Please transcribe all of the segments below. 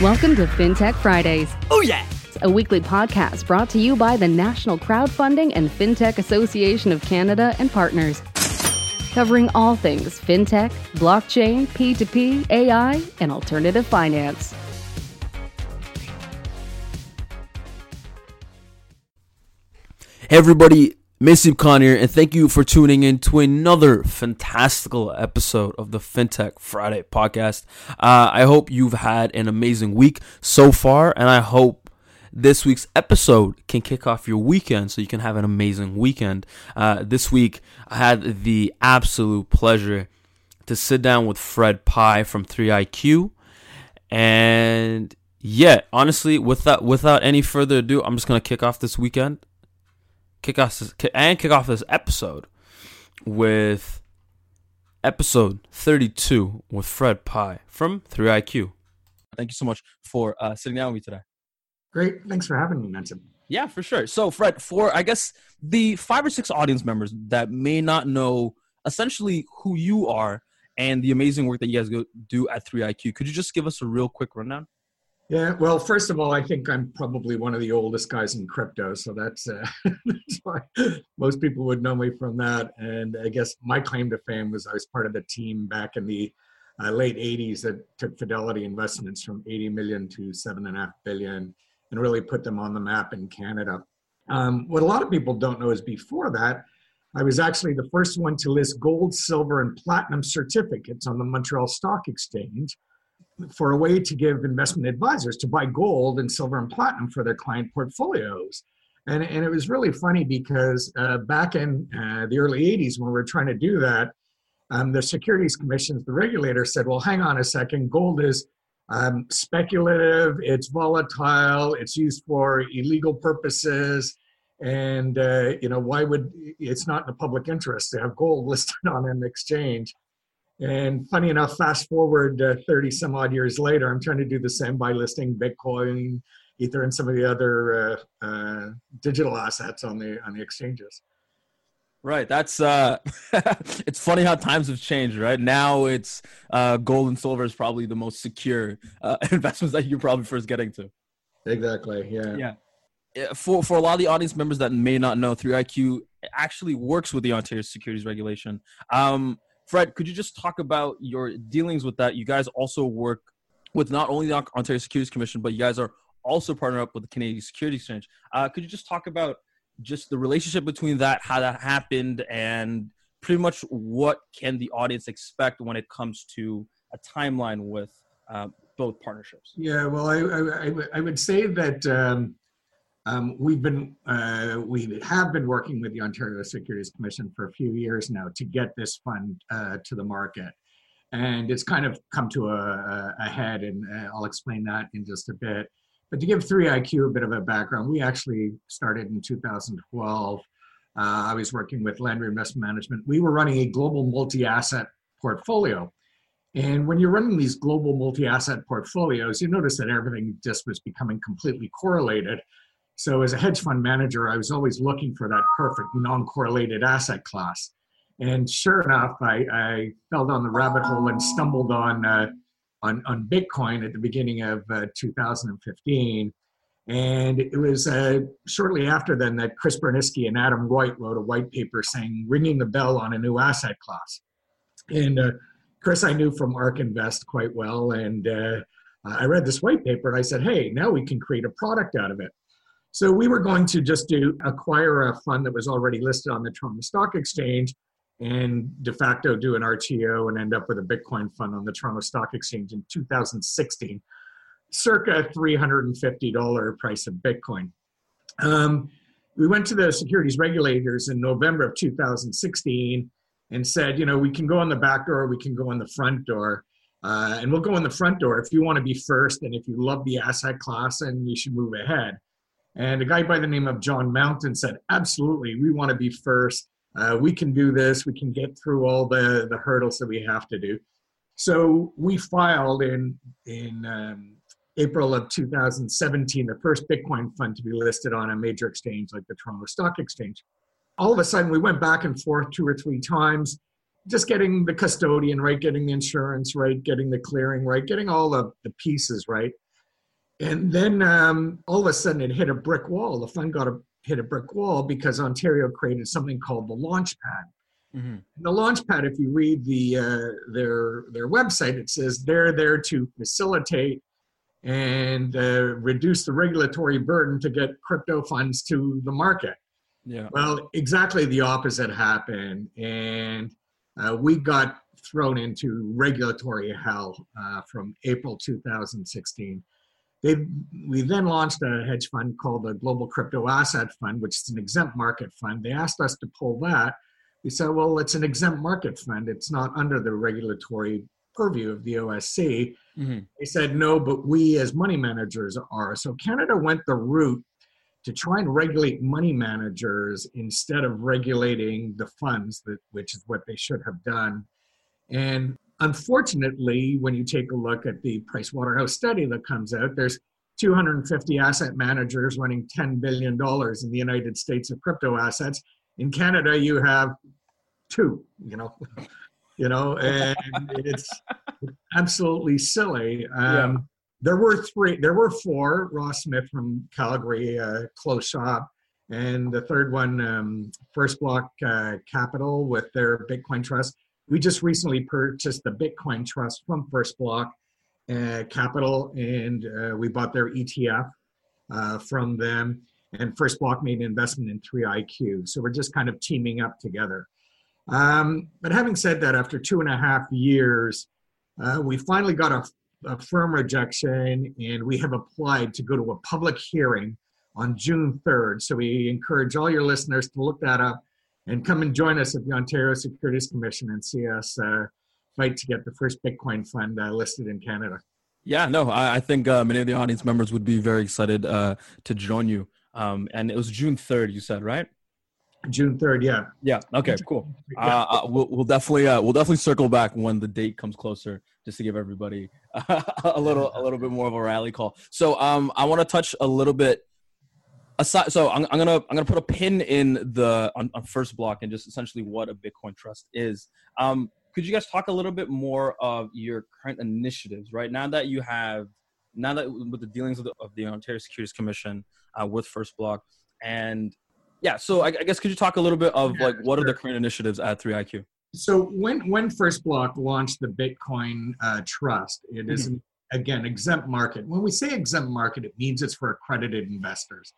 Welcome to FinTech Fridays, Oh yeah! a weekly podcast brought to you by the National Crowdfunding and FinTech Association of Canada and partners. Covering all things FinTech, blockchain, P2P, AI, and alternative finance. Hey everybody, Khan here, and thank you for tuning in to another fantastical episode of the FinTech Friday podcast. Uh, I hope you've had an amazing week so far, and I hope this week's episode can kick off your weekend so you can have an amazing weekend. Uh, this week, I had the absolute pleasure to sit down with Fred Pye from 3IQ, and yeah, honestly, without without any further ado, I'm just gonna kick off this weekend kick off this, and kick off this episode with episode 32 with Fred Pye from 3IQ. Thank you so much for uh, sitting down with me today. Great. Thanks for having me, Mention. Yeah, for sure. So, Fred, for I guess the five or six audience members that may not know essentially who you are and the amazing work that you guys go do at 3IQ, could you just give us a real quick rundown? Yeah, well, first of all, I think I'm probably one of the oldest guys in crypto, so that's, uh, that's why most people would know me from that. And I guess my claim to fame was I was part of the team back in the uh, late 80s that took Fidelity investments from 80 million to seven and a half billion and really put them on the map in Canada. Um, what a lot of people don't know is before that, I was actually the first one to list gold, silver, and platinum certificates on the Montreal Stock Exchange for a way to give investment advisors to buy gold and silver and platinum for their client portfolios. And, and it was really funny because uh, back in uh, the early 80s, when we were trying to do that, um, the securities commissions, the regulator said, well, hang on a second, gold is um, speculative, it's volatile, it's used for illegal purposes. And, uh, you know, why would it's not in the public interest to have gold listed on an exchange? And funny enough, fast forward uh, 30 some odd years later, I'm trying to do the same by listing Bitcoin, Ether, and some of the other uh, uh, digital assets on the on the exchanges. Right. That's uh it's funny how times have changed, right? Now it's uh gold and silver is probably the most secure uh, investments that you're probably first getting to. Exactly. Yeah. Yeah. For for a lot of the audience members that may not know, 3IQ actually works with the Ontario Securities Regulation. Um Fred, could you just talk about your dealings with that? You guys also work with not only the Ontario Securities Commission, but you guys are also partnered up with the Canadian Securities Exchange. Uh, could you just talk about just the relationship between that, how that happened, and pretty much what can the audience expect when it comes to a timeline with uh, both partnerships? Yeah, well, I, I, I would say that um, um, we've been uh, we have been working with the Ontario Securities Commission for a few years now to get this fund uh, to the market, and it's kind of come to a, a head, and uh, I'll explain that in just a bit. But to give 3IQ a bit of a background, we actually started in 2012. Uh, I was working with Landry Investment Management. We were running a global multi-asset portfolio. And when you're running these global multi-asset portfolios, you notice that everything just was becoming completely correlated. So as a hedge fund manager, I was always looking for that perfect non-correlated asset class. And sure enough, I, I fell down the rabbit hole and stumbled on uh, on, on Bitcoin at the beginning of uh, 2015. And it was uh, shortly after then that Chris Burniske and Adam Reutt wrote a white paper saying, ringing the bell on a new asset class. And uh, Chris, I knew from ARK Invest quite well. And uh, I read this white paper and I said, hey, now we can create a product out of it. So we were going to just do acquire a fund that was already listed on the Toronto Stock Exchange and de facto do an RTO and end up with a Bitcoin fund on the Toronto Stock Exchange in 2016, circa $350 price of Bitcoin. Um, we went to the securities regulators in November of 2016 and said, you know, we can go on the back door, we can go on the front door. Uh, and we'll go in the front door if you want to be first and if you love the asset class and we should move ahead. And a guy by the name of John Mountain said, absolutely, we want to be first. Uh, we can do this. We can get through all the, the hurdles that we have to do. So we filed in, in um, April of 2017 the first Bitcoin fund to be listed on a major exchange like the Toronto Stock Exchange. All of a sudden, we went back and forth two or three times, just getting the custodian right, getting the insurance right, getting the clearing right, getting all the, the pieces right. And then um, all of a sudden it hit a brick wall. The fund got a, hit a brick wall because Ontario created something called the Launchpad. Mm-hmm. The Launchpad, if you read the uh, their their website, it says they're there to facilitate and uh, reduce the regulatory burden to get crypto funds to the market. Yeah. Well, exactly the opposite happened, and uh, we got thrown into regulatory hell uh, from April 2016. They, we then launched a hedge fund called the Global Crypto Asset Fund, which is an exempt market fund. They asked us to pull that. We said, well, it's an exempt market fund. It's not under the regulatory purview of the OSC. Mm-hmm. They said, no, but we as money managers are. So Canada went the route to try and regulate money managers instead of regulating the funds, that, which is what they should have done. And unfortunately, when you take a look at the Price Waterhouse study that comes out, there's 250 asset managers running $10 billion in the United States of crypto assets. In Canada, you have two, you know, you know, and it's absolutely silly. Um, yeah. There were three, there were four. Ross Smith from Calgary, uh, close shop, and the third one, um, First Block uh, Capital with their Bitcoin Trust we just recently purchased the Bitcoin Trust from First Block uh, Capital, and uh, we bought their ETF uh, from them. And First Block made an investment in 3IQ. So we're just kind of teaming up together. Um, but having said that, after two and a half years, uh, we finally got a, a firm rejection, and we have applied to go to a public hearing on June 3rd. So we encourage all your listeners to look that up and come and join us at the Ontario Securities Commission and see us uh, fight to get the first Bitcoin fund uh, listed in Canada. Yeah, no, I, I think uh, many of the audience members would be very excited uh, to join you. Um, and it was June 3rd, you said, right? June 3rd, yeah. Yeah, okay, cool. Uh, uh, we'll, we'll definitely we'll definitely circle back when the date comes closer just to give everybody a little a little bit more of a rally call. So um, I want to touch a little bit aside so I'm, I'm, gonna i'm gonna put a pin in the on, on, first block and just essentially what a bitcoin trust is. Um, could you guys talk a little bit more of your current initiatives right? Now that you have now that with the dealings of the, of the ontario securities commission uh, with first block and yeah so I, I, guess could you talk a little bit of yeah, like what sure. are the current initiatives at 3iq so when when first block launched the bitcoin uh, trust it mm-hmm. is an, again exempt market. When we say exempt market it means it's for accredited investors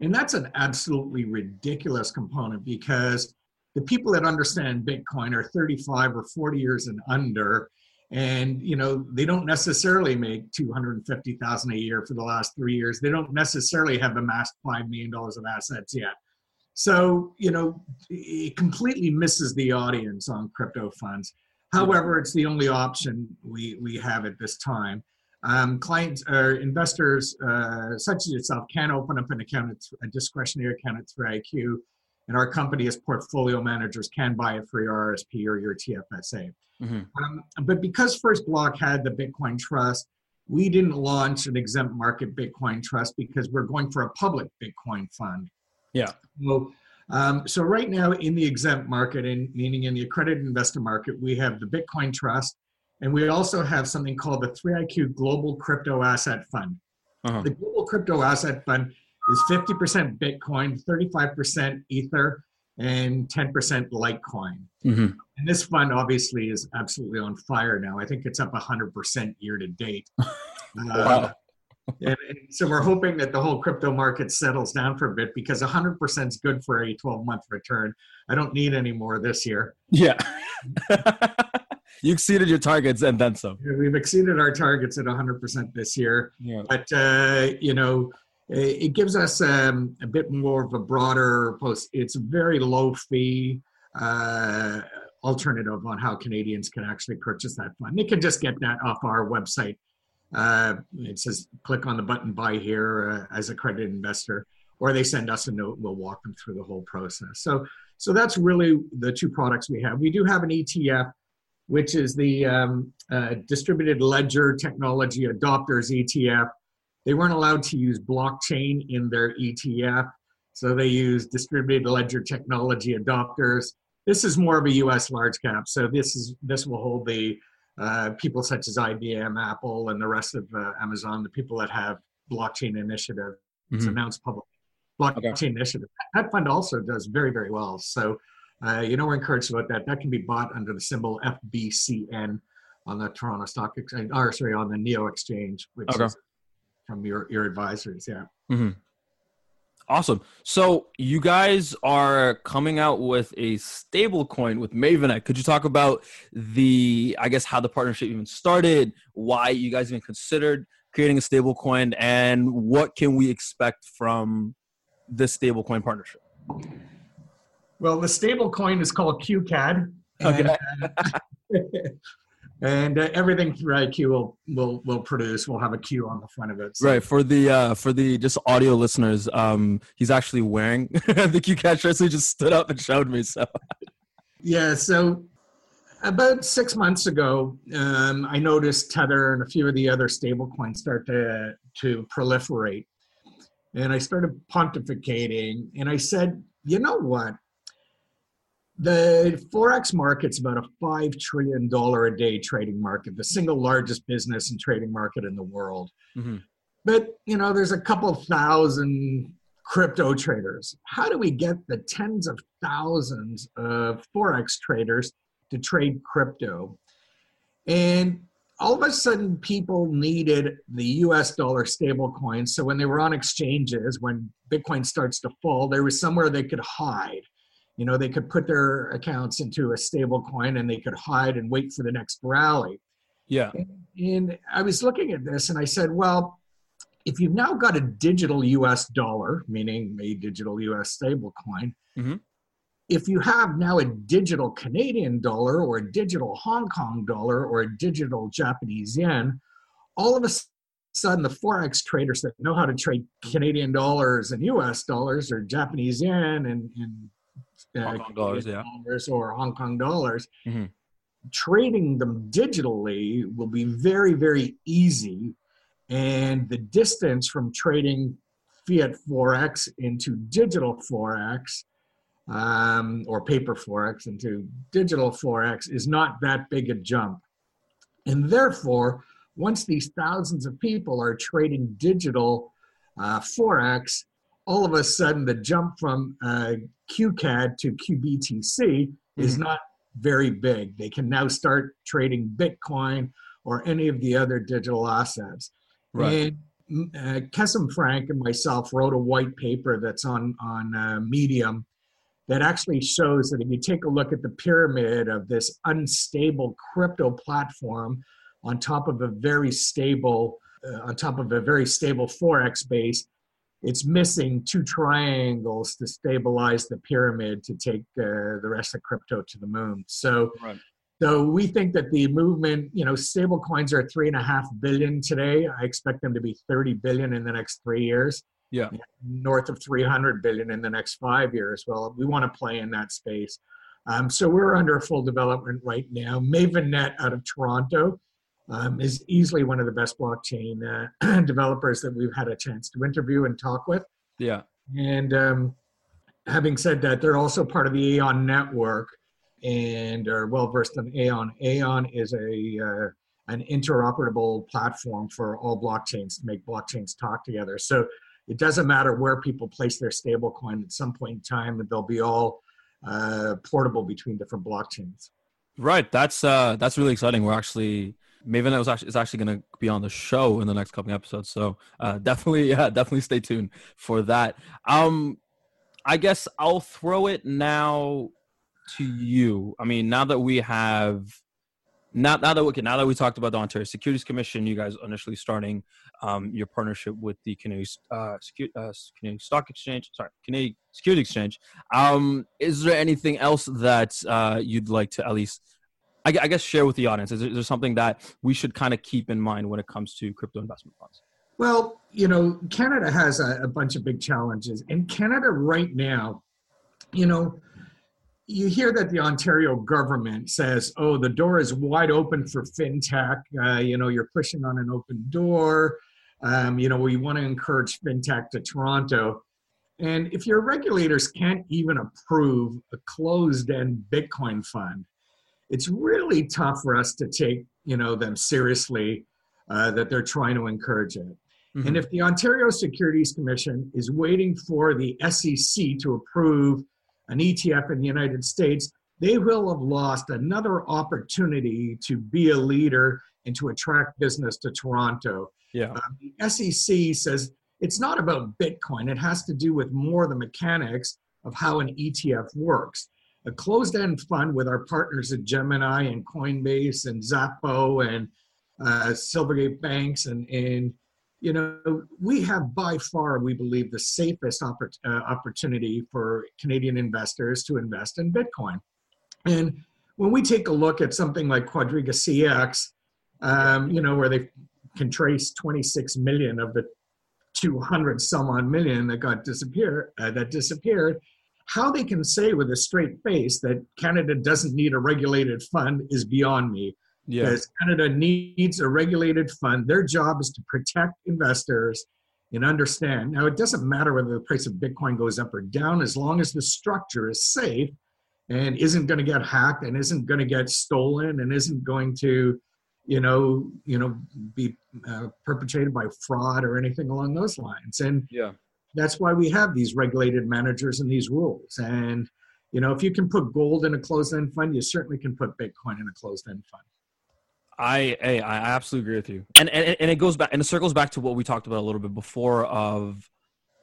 and that's an absolutely ridiculous component because the people that understand Bitcoin are 35 or 40 years and under. And you know they don't necessarily make 250,000 a year for the last three years. They don't necessarily have amassed five million dollars of assets yet. So you know it completely misses the audience on crypto funds. However, it's the only option we we have at this time. Um, clients or investors uh, such as yourself can open up an account, at, a discretionary account at 3IQ, and our company as portfolio managers can buy it for your RSP or your TFSA. Mm-hmm. Um, but because First Block had the Bitcoin Trust, we didn't launch an exempt market Bitcoin Trust because we're going for a public Bitcoin fund. Yeah. So, um, so right now in the exempt market, and meaning in the accredited investor market, we have the Bitcoin Trust, and we also have something called the 3IQ Global Crypto Asset Fund. Uh-huh. The Global Crypto Asset Fund is 50% Bitcoin, 35% Ether, and 10% Litecoin. Mm-hmm. And this fund obviously is absolutely on fire now. I think it's up 100% year to date. wow. Uh, and, and, so we're hoping that the whole crypto market settles down for a bit because 100% is good for a 12 month return. I don't need any more this year. Yeah. you exceeded your targets and then some. We've exceeded our targets at 100% this year. Yeah. But, uh, you know, it gives us um, a bit more of a broader post. It's a very low fee uh, alternative on how Canadians can actually purchase that fund. They can just get that off our website. Uh, it says click on the button buy here uh, as a credit investor, or they send us a note. We'll walk them through the whole process. So, so that's really the two products we have. We do have an ETF which is the um, uh, Distributed Ledger Technology Adopters ETF. They weren't allowed to use blockchain in their ETF, so they use Distributed Ledger Technology Adopters. This is more of a U.S. large cap, so this is this will hold the uh, people such as IBM, Apple, and the rest of uh, Amazon, the people that have blockchain initiative. It's mm-hmm. announced publicly. Blockchain okay. initiative. That fund also does very, very well. So, uh, you know, we're encouraged about that. That can be bought under the symbol FBCN on the Toronto Stock Exchange, or sorry, on the NEO Exchange, which okay. is from your your advisors. Yeah. Mm-hmm. Awesome. So you guys are coming out with a stable coin with Mavennet. Could you talk about the, I guess, how the partnership even started, why you guys even considered creating a stable coin, and what can we expect from this stable coin partnership? Well, the stable coin is called QCAD. Okay. And, uh, and uh, everything 3IQ will will will produce. We'll have a Q on the front of it. So. Right for the uh, for the just audio listeners, um, he's actually wearing the QCAD shirt. So he just stood up and showed me. So yeah, so about six months ago, um, I noticed Tether and a few of the other stable coins start to to proliferate, and I started pontificating, and I said, you know what? The Forex market's about a $5 trillion a day trading market, the single largest business and trading market in the world. Mm-hmm. But, you know, there's a couple thousand crypto traders. How do we get the tens of thousands of Forex traders to trade crypto? And all of a sudden, people needed the US dollar stable coins. So when they were on exchanges, when Bitcoin starts to fall, there was somewhere they could hide you know they could put their accounts into a stable coin and they could hide and wait for the next rally yeah and, and i was looking at this and i said well if you've now got a digital us dollar meaning a digital us stable coin mm-hmm. if you have now a digital canadian dollar or a digital hong kong dollar or a digital japanese yen all of a sudden the forex traders that know how to trade canadian dollars and us dollars or japanese yen and, and Hong Kong dollars, yeah. dollars or Hong Kong dollars. Mm-hmm. Trading them digitally will be very, very easy. And the distance from trading fiat Forex into digital Forex um, or paper Forex into digital Forex is not that big a jump. And therefore, once these thousands of people are trading digital uh, Forex, all of a sudden the jump from uh, QCAD to QBTC mm-hmm. is not very big. They can now start trading Bitcoin or any of the other digital assets. Right. And uh, Kesem Frank and myself wrote a white paper that's on on uh, Medium that actually shows that if you take a look at the pyramid of this unstable crypto platform on top of a very stable uh, on top of a very stable forex base it's missing two triangles to stabilize the pyramid to take uh, the rest of crypto to the moon. So, right. so we think that the movement, you know, stable coins are three and a half billion today. I expect them to be 30 billion in the next three years. Yeah. North of 300 billion in the next five years. Well, we want to play in that space. Um, so we're under full development right now. MavenNet out of Toronto um, is easily one of the best blockchain uh, developers that we've had a chance to interview and talk with. Yeah. And um, having said that, they're also part of the Aion network and are well versed in Aion. Aion is a uh, an interoperable platform for all blockchains to make blockchains talk together. So it doesn't matter where people place their stablecoin. At some point in time, they'll be all uh, portable between different blockchains. Right. That's uh, that's really exciting. We're actually Maven actually is actually going to be on the show in the next couple episodes. So uh, definitely, yeah, definitely stay tuned for that. Um, I guess I'll throw it now to you. I mean, now that we have, now, now that okay, now that we talked about the Ontario Securities Commission, you guys initially starting um, your partnership with the Canadian, uh, Secu- uh, Canadian Stock Exchange, sorry, Canadian Security Exchange. Um, is there anything else that uh, you'd like to at least I, I guess share with the audience? Is there, is there something that we should kind of keep in mind when it comes to crypto investment funds? Well, you know, Canada has a, a bunch of big challenges. In Canada right now, you know, you hear that the Ontario government says, "Oh, the door is wide open for fintech." Uh, you know, you're pushing on an open door. Um, you know, we want to encourage fintech to Toronto. And if your regulators can't even approve a closed-end Bitcoin fund, it's really tough for us to take you know them seriously uh, that they're trying to encourage it Mm-hmm. And if the Ontario Securities Commission is waiting for the SEC to approve an ETF in the United States, they will have lost another opportunity to be a leader and to attract business to Toronto. Yeah. Uh, the SEC says it's not about Bitcoin, it has to do with more the mechanics of how an ETF works. A closed end fund with our partners at Gemini and Coinbase and Xapo and uh, Silvergate Banks and, and you know, we have by far, we believe, the safest oppor- uh, opportunity for Canadian investors to invest in Bitcoin. And when we take a look at something like Quadriga CX, um, you know, where they can trace 26 million of the 200 some odd million that got disappear uh, that disappeared, how they can say with a straight face that Canada doesn't need a regulated fund is beyond me. Yeah. Because Canada needs a regulated fund. Their job is to protect investors and understand. Now, it doesn't matter whether the price of Bitcoin goes up or down as long as the structure is safe and isn't going to get hacked and isn't going to get stolen and isn't going to you know you know be uh, perpetrated by fraud or anything along those lines and yeah that's why we have these regulated managers and these rules. And you know if you can put gold in a closed-end fund you certainly can put bitcoin in a closed-end fund. I, I I absolutely agree with you, and, and and it goes back and it circles back to what we talked about a little bit before. Of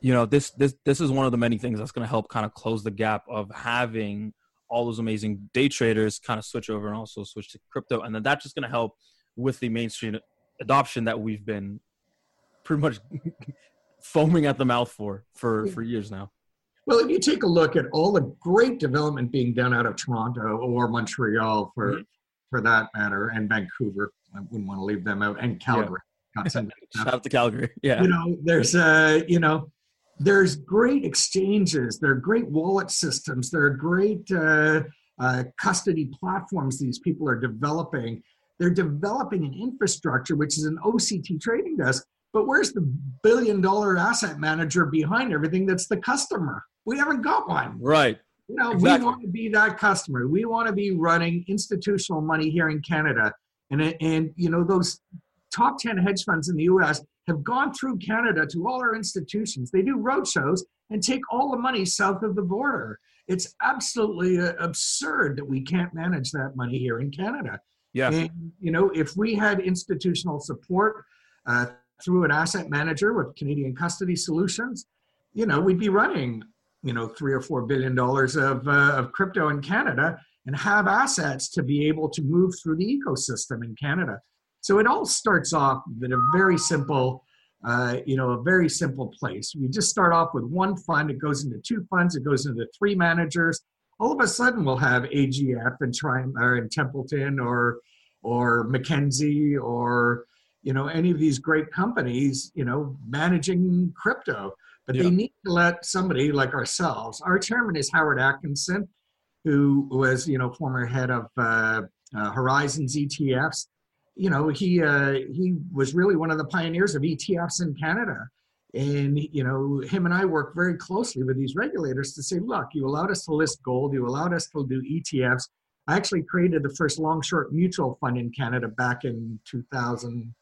you know this this this is one of the many things that's going to help kind of close the gap of having all those amazing day traders kind of switch over and also switch to crypto, and then that's just going to help with the mainstream adoption that we've been pretty much foaming at the mouth for for for years now. Well, if you take a look at all the great development being done out of Toronto or Montreal, for mm-hmm. for that matter, and Vancouver, I wouldn't want to leave them out, and Calgary. Yeah. Shout out to Calgary. Yeah. You know, there's uh, you know, there's great exchanges, there are great wallet systems, there are great uh, uh, custody platforms these people are developing. They're developing an infrastructure, which is an OCT trading desk. But where's the billion dollar asset manager behind everything that's the customer? We haven't got one. Right. You know, exactly. we want to be that customer. We want to be running institutional money here in Canada. And, and you know, those top 10 hedge funds in the US have gone through Canada to all our institutions. They do roadshows and take all the money south of the border. It's absolutely uh, absurd that we can't manage that money here in Canada. Yeah. And, you know, if we had institutional support uh, through an asset manager with Canadian Custody Solutions, you know, we'd be running, you know, three or four billion dollars of, uh, of crypto in Canada and have assets to be able to move through the ecosystem in Canada. So it all starts off with a very simple, uh, you know, a very simple place. We just start off with one fund. It goes into two funds. It goes into three managers. All of a sudden, we'll have AGF and Tri- or in Templeton or or Mackenzie or you know any of these great companies, you know, managing crypto. But yeah. they need to let somebody like ourselves. Our chairman is Howard Atkinson, who was you know former head of uh, uh, Horizons ETFs you know, he uh, he was really one of the pioneers of ETFs in Canada. And you know, him and I work very closely with these regulators to say, look, you allowed us to list gold, you allowed us to do ETFs. I actually created the first long short mutual fund in Canada back in 2000.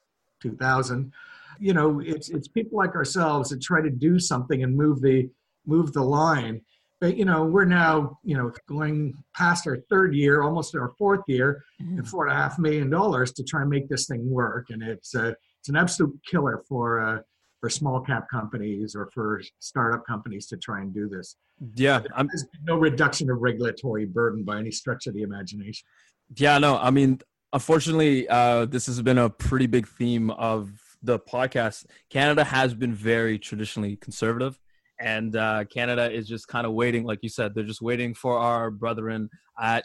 2000. You know, it's it's people like ourselves that try to do something and move the move the line. But you know, we're now you know going past our third year, almost our fourth year, mm-hmm. and four and a half million dollars to try and make this thing work. And it's a it's an absolute killer for uh, for small cap companies or for startup companies to try and do this. Yeah, there's no reduction of regulatory burden by any stretch of the imagination. Yeah, no, I mean, unfortunately, uh, this has been a pretty big theme of the podcast. Canada has been very traditionally conservative and uh, Canada is just kind of waiting, like you said, they're just waiting for our brethren at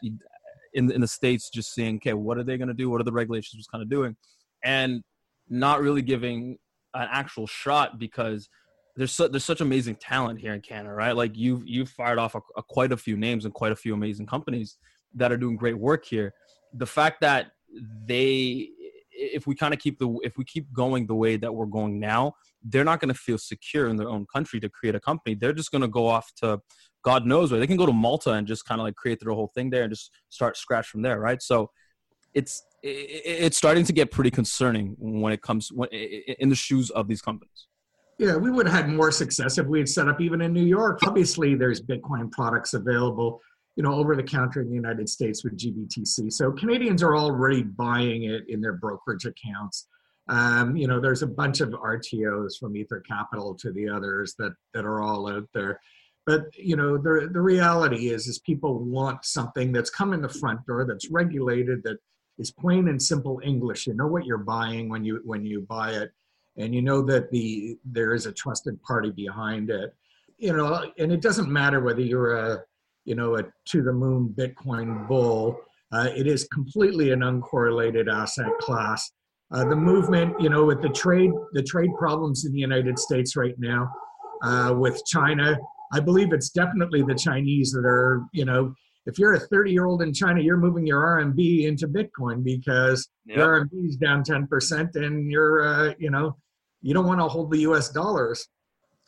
in in the states, just seeing, okay, what are they going to do? What are the regulations just kind of doing, and not really giving an actual shot because there's su- there's such amazing talent here in Canada, right? Like you've you've fired off a, a, quite a few names and quite a few amazing companies that are doing great work here. The fact that they if we kind of keep the if we keep going the way that we're going now they're not going to feel secure in their own country to create a company they're just going to go off to god knows where they can go to malta and just kind of like create their whole thing there and just start scratch from there right so it's it's starting to get pretty concerning when it comes when, in the shoes of these companies. Yeah, we would have had more success if we had set up even in New York. Obviously, there's Bitcoin products available, you know, over the counter in the United States with GBTC. So Canadians are already buying it in their brokerage accounts. Um, you know, there's a bunch of RTOs from Ether Capital to the others that that are all out there. But you know, the the reality is, is people want something that's come in the front door, that's regulated, that is plain and simple English. You know what you're buying when you when you buy it, and you know that the there is a trusted party behind it. You know, and it doesn't matter whether you're a you know a to the moon Bitcoin bull. Uh, it is completely an uncorrelated asset class. Uh, the movement, you know, with the trade the trade problems in the United States right now, uh, with China, I believe it's definitely the Chinese that are, you know, if you're a 30 year old in China, you're moving your RMB into Bitcoin because yep. your RMB is down 10% and you're, uh, you know, you don't want to hold the US dollars.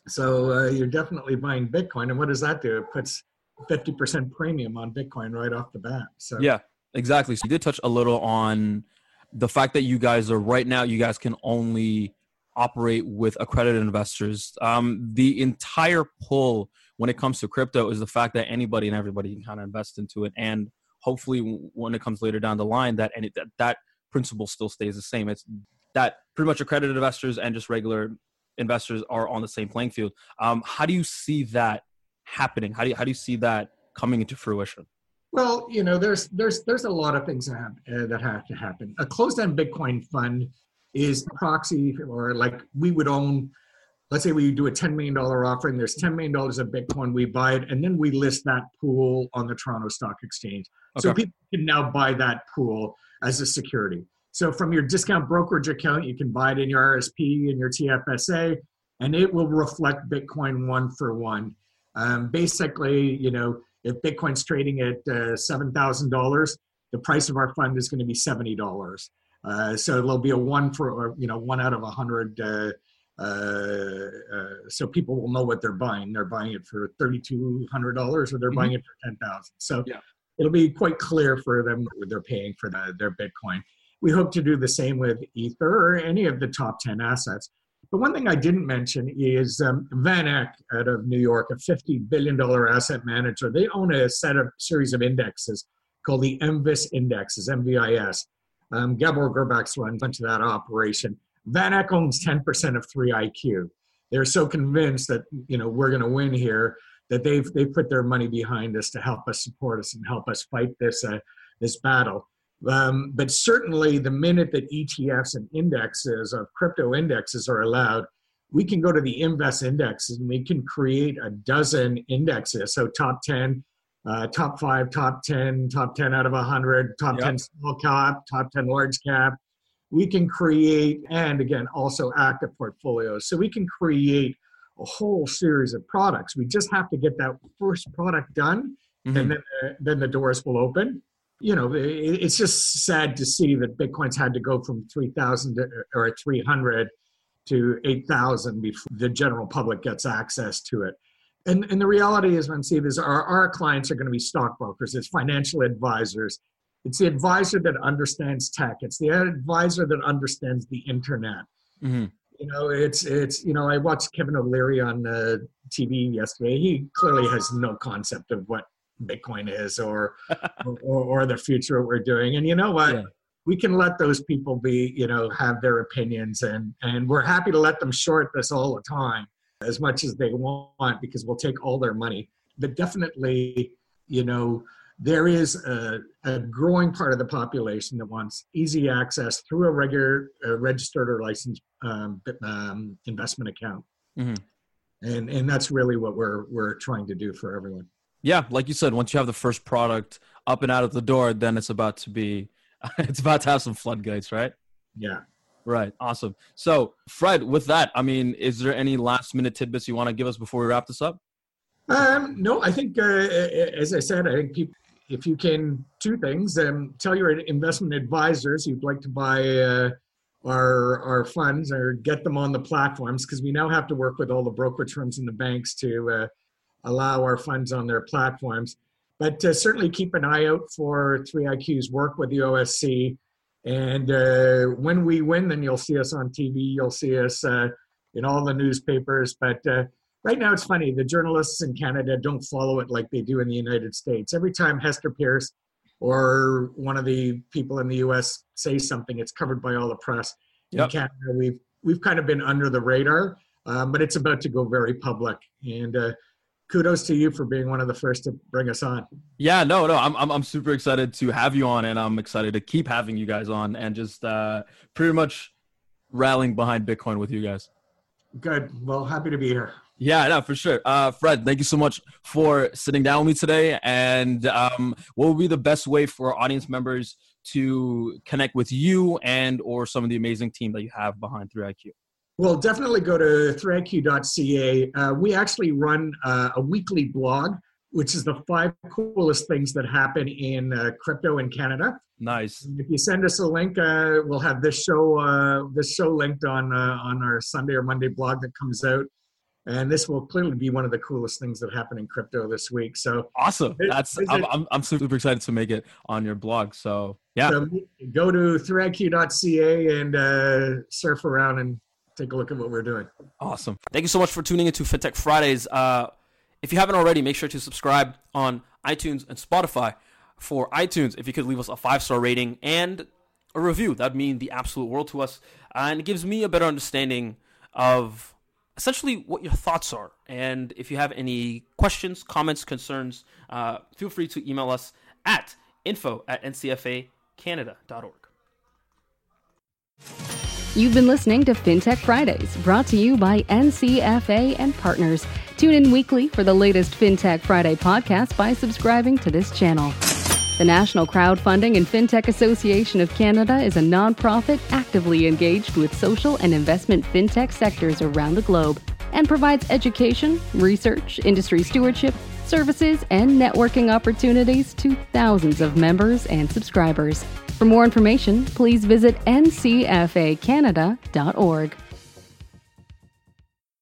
So uh, you're definitely buying Bitcoin. And what does that do? It puts 50% premium on Bitcoin right off the bat. So yeah, exactly. So you did touch a little on the fact that you guys are right now, you guys can only operate with accredited investors. Um, the entire pull when it comes to crypto is the fact that anybody and everybody can kind of invest into it, and hopefully when it comes later down the line, that and that that principle still stays the same. It's that pretty much accredited investors and just regular investors are on the same playing field. Um, how do you see that happening? How do you, how do you see that coming into fruition? Well, you know, there's there's there's a lot of things that have, uh, that have to happen. A closed-end Bitcoin fund is proxy or like we would own let's say we do a $10 million offering there's $10 million of bitcoin we buy it and then we list that pool on the toronto stock exchange okay. so people can now buy that pool as a security so from your discount brokerage account you can buy it in your rsp and your tfsa and it will reflect bitcoin one for one um, basically you know if bitcoin's trading at uh, $7000 the price of our fund is going to be $70 uh, so there'll be a one for, you know, one out of a hundred. Uh, uh, uh, so people will know what they're buying. They're buying it for thirty-two hundred dollars, or they're mm-hmm. buying it for ten thousand. So yeah. it'll be quite clear for them what they're paying for the, their Bitcoin. We hope to do the same with Ether or any of the top ten assets. But one thing I didn't mention is um, VanEck out of New York, a $50 billion asset manager. They own a set of series of indexes called the MVIS indexes, MVIS. Um, Gabor Gurbacs runs into that operation. Van Eck owns 10% of 3IQ. They're so convinced that you know we're going to win here that they've they put their money behind us to help us support us and help us fight this uh, this battle. Um, but certainly, the minute that ETFs and indexes of crypto indexes are allowed, we can go to the Invest indexes and we can create a dozen indexes. So top 10 uh, top five, top 10, top 10 out of 100, top yep. 10 small cap, top 10 large cap. We can create, and again, also active portfolios. So we can create a whole series of products. We just have to get that first product done, mm-hmm. and then, uh, then the doors will open. You know, it's just sad to see that Bitcoin's had to go from 3,000 or 300 to 8,000 before the general public gets access to it and, and the reality is, Mansiv, is our, our clients are going to be stockbrokers, it's financial advisors. It's the advisor that understands tech. It's the advisor that understands the internet. Mm-hmm. You know, it's it's you know, I watched Kevin O'Leary on uh, TV yesterday. He clearly has no concept of what Bitcoin is or or, or, the future we're doing. And you know what? Yeah. We can let those people be, you know, have their opinions, and and we're happy to let them short this all the time as much as they want because we'll take all their money. But definitely, you know, there is a, a growing part of the population that wants easy access through a regular uh, registered or licensed um, um, investment account. Mm-hmm. And, and that's really what we're, we're trying to do for everyone. Yeah, like you said, once you have the first product up and out of the door, then it's about to be, it's about to have some floodgates, right? Yeah, Right. Awesome. So, Fred, with that, I mean, is there any last minute tidbits you want to give us before we wrap this up? Um, no, I think, uh, as I said, I think people, if you can, two things. Um, tell your investment advisors you'd like to buy uh, our our funds or get them on the platforms because we now have to work with all the brokerage firms and the banks to uh, allow our funds on their platforms. But uh, certainly keep an eye out for 3IQ's work with the OSC And uh, when we win, then you'll see us on TV. You'll see us uh, in all the newspapers. But uh, right now, it's funny. The journalists in Canada don't follow it like they do in the United States. Every time Hester Peirce or one of the people in the U.S. say something, it's covered by all the press. Yep. In Canada, we've we've kind of been under the radar, um, but it's about to go very public. And uh, kudos to you for being one of the first to bring us on. Yeah, no, no, I'm, I'm, I'm super excited to have you on, and I'm excited to keep having you guys on, and just uh, pretty much rallying behind Bitcoin with you guys. Good. Well, happy to be here. Yeah, no, for sure. Uh, Fred, thank you so much for sitting down with me today. And um, what would be the best way for audience members to connect with you and or some of the amazing team that you have behind 3IQ? Well, definitely go to 3iq.ca. Uh, we actually run uh, a weekly blog, which is the five coolest things that happen in uh, crypto in Canada. Nice. If you send us a link, uh, we'll have this show uh, this show linked on uh, on our Sunday or Monday blog that comes out. And this will clearly be one of the coolest things that happen in crypto this week. So awesome! That's I'm, I'm, I'm super excited to make it on your blog. So yeah, so go to 3iq.ca and surf around and take a look at what we're doing. Awesome. Thank you so much for tuning into FinTech Fridays. Uh, if you haven't already, make sure to subscribe on iTunes and Spotify. For iTunes, if you could leave us a five star rating and a review, that'd mean the absolute world to us. And it gives me a better understanding of essentially what your thoughts are. And if you have any questions, comments, concerns, uh, feel free to email us at info at ncfacanada.org. You've been listening to FinTech Fridays, brought to you by NCFA and partners. Tune in weekly for the latest FinTech Friday podcast by subscribing to this channel. The National Crowdfunding and FinTech Association of Canada is a nonprofit actively engaged with social and investment FinTech sectors around the globe and provides education, research, industry stewardship, services, and networking opportunities to thousands of members and subscribers. For more information, please visit ncfacanada.org.